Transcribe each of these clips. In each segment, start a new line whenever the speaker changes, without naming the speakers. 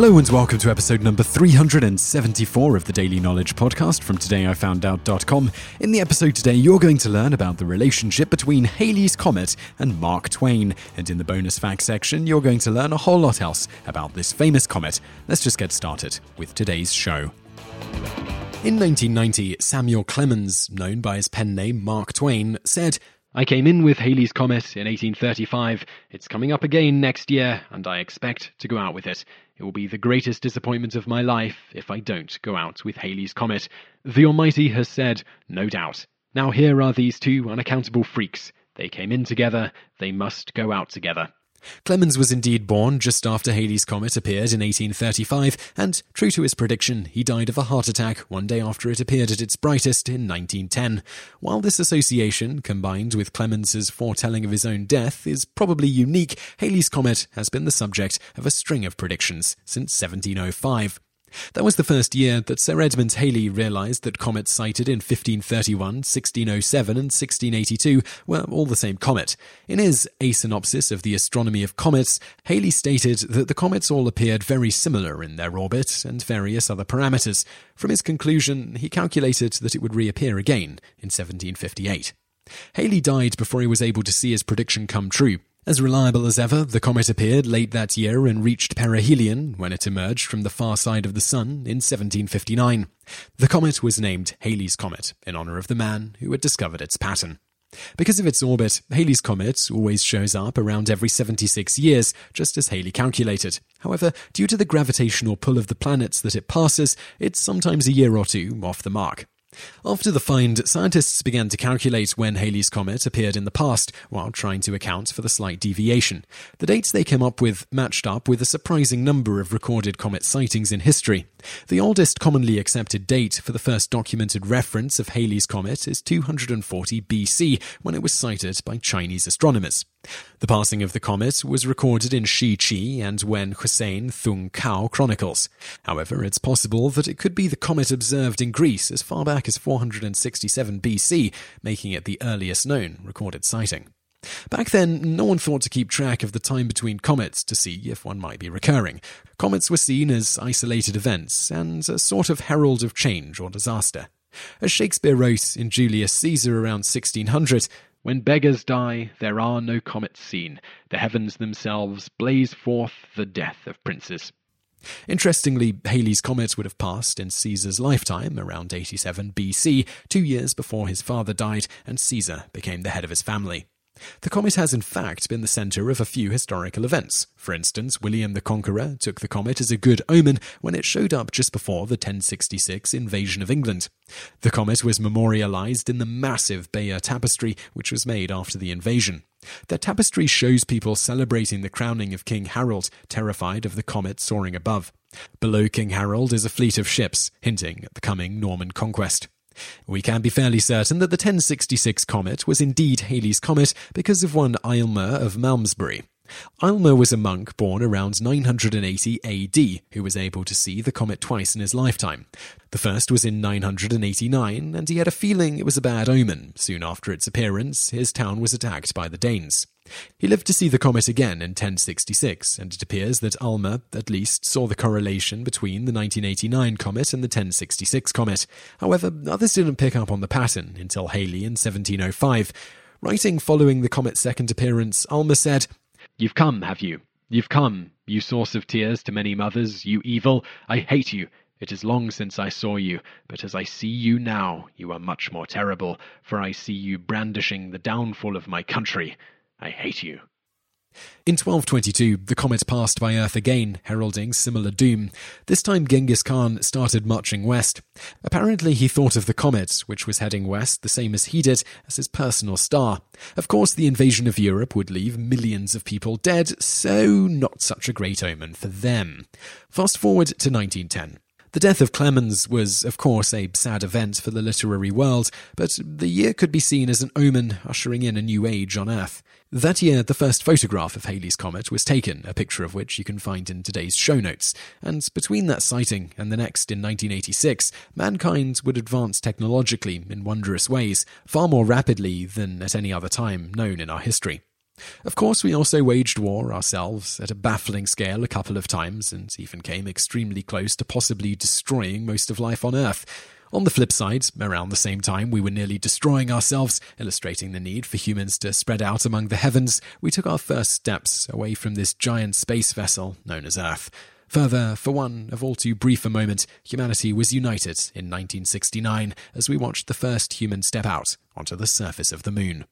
Hello and welcome to episode number 374 of the Daily Knowledge Podcast from todayifoundout.com. In the episode today, you're going to learn about the relationship between Halley's Comet and Mark Twain. And in the bonus facts section, you're going to learn a whole lot else about this famous comet. Let's just get started with today's show. In 1990, Samuel Clemens, known by his pen name Mark Twain, said, I came in with Halley's Comet in 1835. It's coming up again next year, and I expect to go out with it. It will be the greatest disappointment of my life if I don't go out with Halley's Comet. The Almighty has said, no doubt. Now here are these two unaccountable freaks. They came in together, they must go out together. Clemens was indeed born just after Halley's Comet appeared in 1835, and, true to his prediction, he died of a heart attack one day after it appeared at its brightest in 1910. While this association, combined with Clemens's foretelling of his own death, is probably unique, Halley's Comet has been the subject of a string of predictions since 1705. That was the first year that Sir Edmond Halley realised that comets sighted in 1531, 1607, and 1682 were all the same comet. In his A Synopsis of the Astronomy of Comets, Halley stated that the comets all appeared very similar in their orbit and various other parameters. From his conclusion, he calculated that it would reappear again in 1758. Halley died before he was able to see his prediction come true. As reliable as ever, the comet appeared late that year and reached perihelion when it emerged from the far side of the Sun in 1759. The comet was named Halley's Comet in honor of the man who had discovered its pattern. Because of its orbit, Halley's Comet always shows up around every 76 years, just as Halley calculated. However, due to the gravitational pull of the planets that it passes, it's sometimes a year or two off the mark. After the find, scientists began to calculate when Halley's Comet appeared in the past, while trying to account for the slight deviation. The dates they came up with matched up with a surprising number of recorded comet sightings in history. The oldest commonly accepted date for the first documented reference of Halley's Comet is 240 BC, when it was sighted by Chinese astronomers. The passing of the comet was recorded in Shi Chi and Wen Hsien Thung Kao chronicles. However, it's possible that it could be the comet observed in Greece as far back as 467 BC, making it the earliest known recorded sighting. Back then, no one thought to keep track of the time between comets to see if one might be recurring. Comets were seen as isolated events and a sort of herald of change or disaster. As Shakespeare wrote in Julius Caesar around 1600, when beggars die, there are no comets seen. The heavens themselves blaze forth the death of princes. Interestingly, Halley's Comet would have passed in Caesar's lifetime, around 87 BC, two years before his father died and Caesar became the head of his family. The comet has in fact been the centre of a few historical events. For instance, William the Conqueror took the comet as a good omen when it showed up just before the 1066 invasion of England. The comet was memorialised in the massive Bayeux Tapestry, which was made after the invasion. The tapestry shows people celebrating the crowning of King Harold, terrified of the comet soaring above. Below King Harold is a fleet of ships, hinting at the coming Norman conquest. We can be fairly certain that the 1066 comet was indeed Halley's comet because of one Aylmer of Malmesbury. Aylmer was a monk born around 980 AD who was able to see the comet twice in his lifetime. The first was in 989, and he had a feeling it was a bad omen. Soon after its appearance, his town was attacked by the Danes. He lived to see the comet again in 1066, and it appears that Aylmer, at least, saw the correlation between the 1989 comet and the 1066 comet. However, others didn't pick up on the pattern until Halley in 1705. Writing following the comet's second appearance, Aylmer said, You've come, have you? You've come, you source of tears to many mothers, you evil. I hate you. It is long since I saw you, but as I see you now, you are much more terrible, for I see you brandishing the downfall of my country. I hate you. In 1222, the comet passed by Earth again, heralding similar doom. This time Genghis Khan started marching west. Apparently, he thought of the comet, which was heading west the same as he did, as his personal star. Of course, the invasion of Europe would leave millions of people dead, so not such a great omen for them. Fast forward to 1910. The death of Clemens was, of course, a sad event for the literary world, but the year could be seen as an omen ushering in a new age on Earth. That year, the first photograph of Halley's Comet was taken, a picture of which you can find in today's show notes. And between that sighting and the next in 1986, mankind would advance technologically in wondrous ways, far more rapidly than at any other time known in our history. Of course, we also waged war ourselves at a baffling scale a couple of times, and even came extremely close to possibly destroying most of life on Earth. On the flip side, around the same time we were nearly destroying ourselves, illustrating the need for humans to spread out among the heavens, we took our first steps away from this giant space vessel known as Earth. Further, for one of all too brief a moment, humanity was united in 1969 as we watched the first human step out onto the surface of the moon.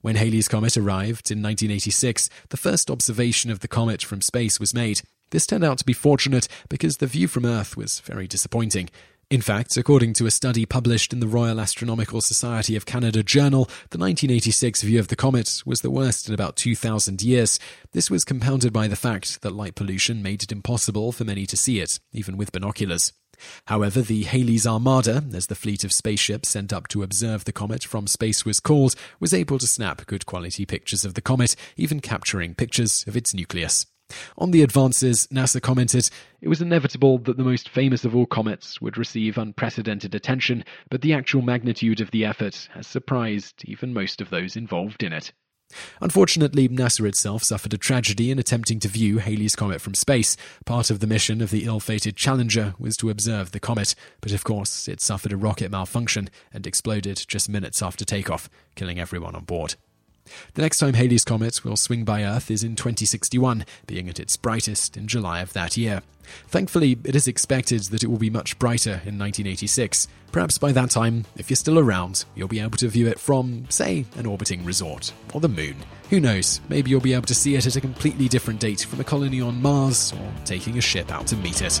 When Halley's Comet arrived in 1986, the first observation of the comet from space was made. This turned out to be fortunate because the view from Earth was very disappointing. In fact, according to a study published in the Royal Astronomical Society of Canada Journal, the 1986 view of the comet was the worst in about 2,000 years. This was compounded by the fact that light pollution made it impossible for many to see it, even with binoculars. However, the Halley's Armada, as the fleet of spaceships sent up to observe the comet from space was called, was able to snap good quality pictures of the comet, even capturing pictures of its nucleus. On the advances, NASA commented, It was inevitable that the most famous of all comets would receive unprecedented attention, but the actual magnitude of the effort has surprised even most of those involved in it. Unfortunately, NASA itself suffered a tragedy in attempting to view Halley's Comet from space. Part of the mission of the ill fated Challenger was to observe the comet, but of course, it suffered a rocket malfunction and exploded just minutes after takeoff, killing everyone on board. The next time Halley's Comet will swing by Earth is in 2061, being at its brightest in July of that year. Thankfully, it is expected that it will be much brighter in 1986. Perhaps by that time, if you're still around, you'll be able to view it from, say, an orbiting resort, or the moon. Who knows, maybe you'll be able to see it at a completely different date from a colony on Mars, or taking a ship out to meet it.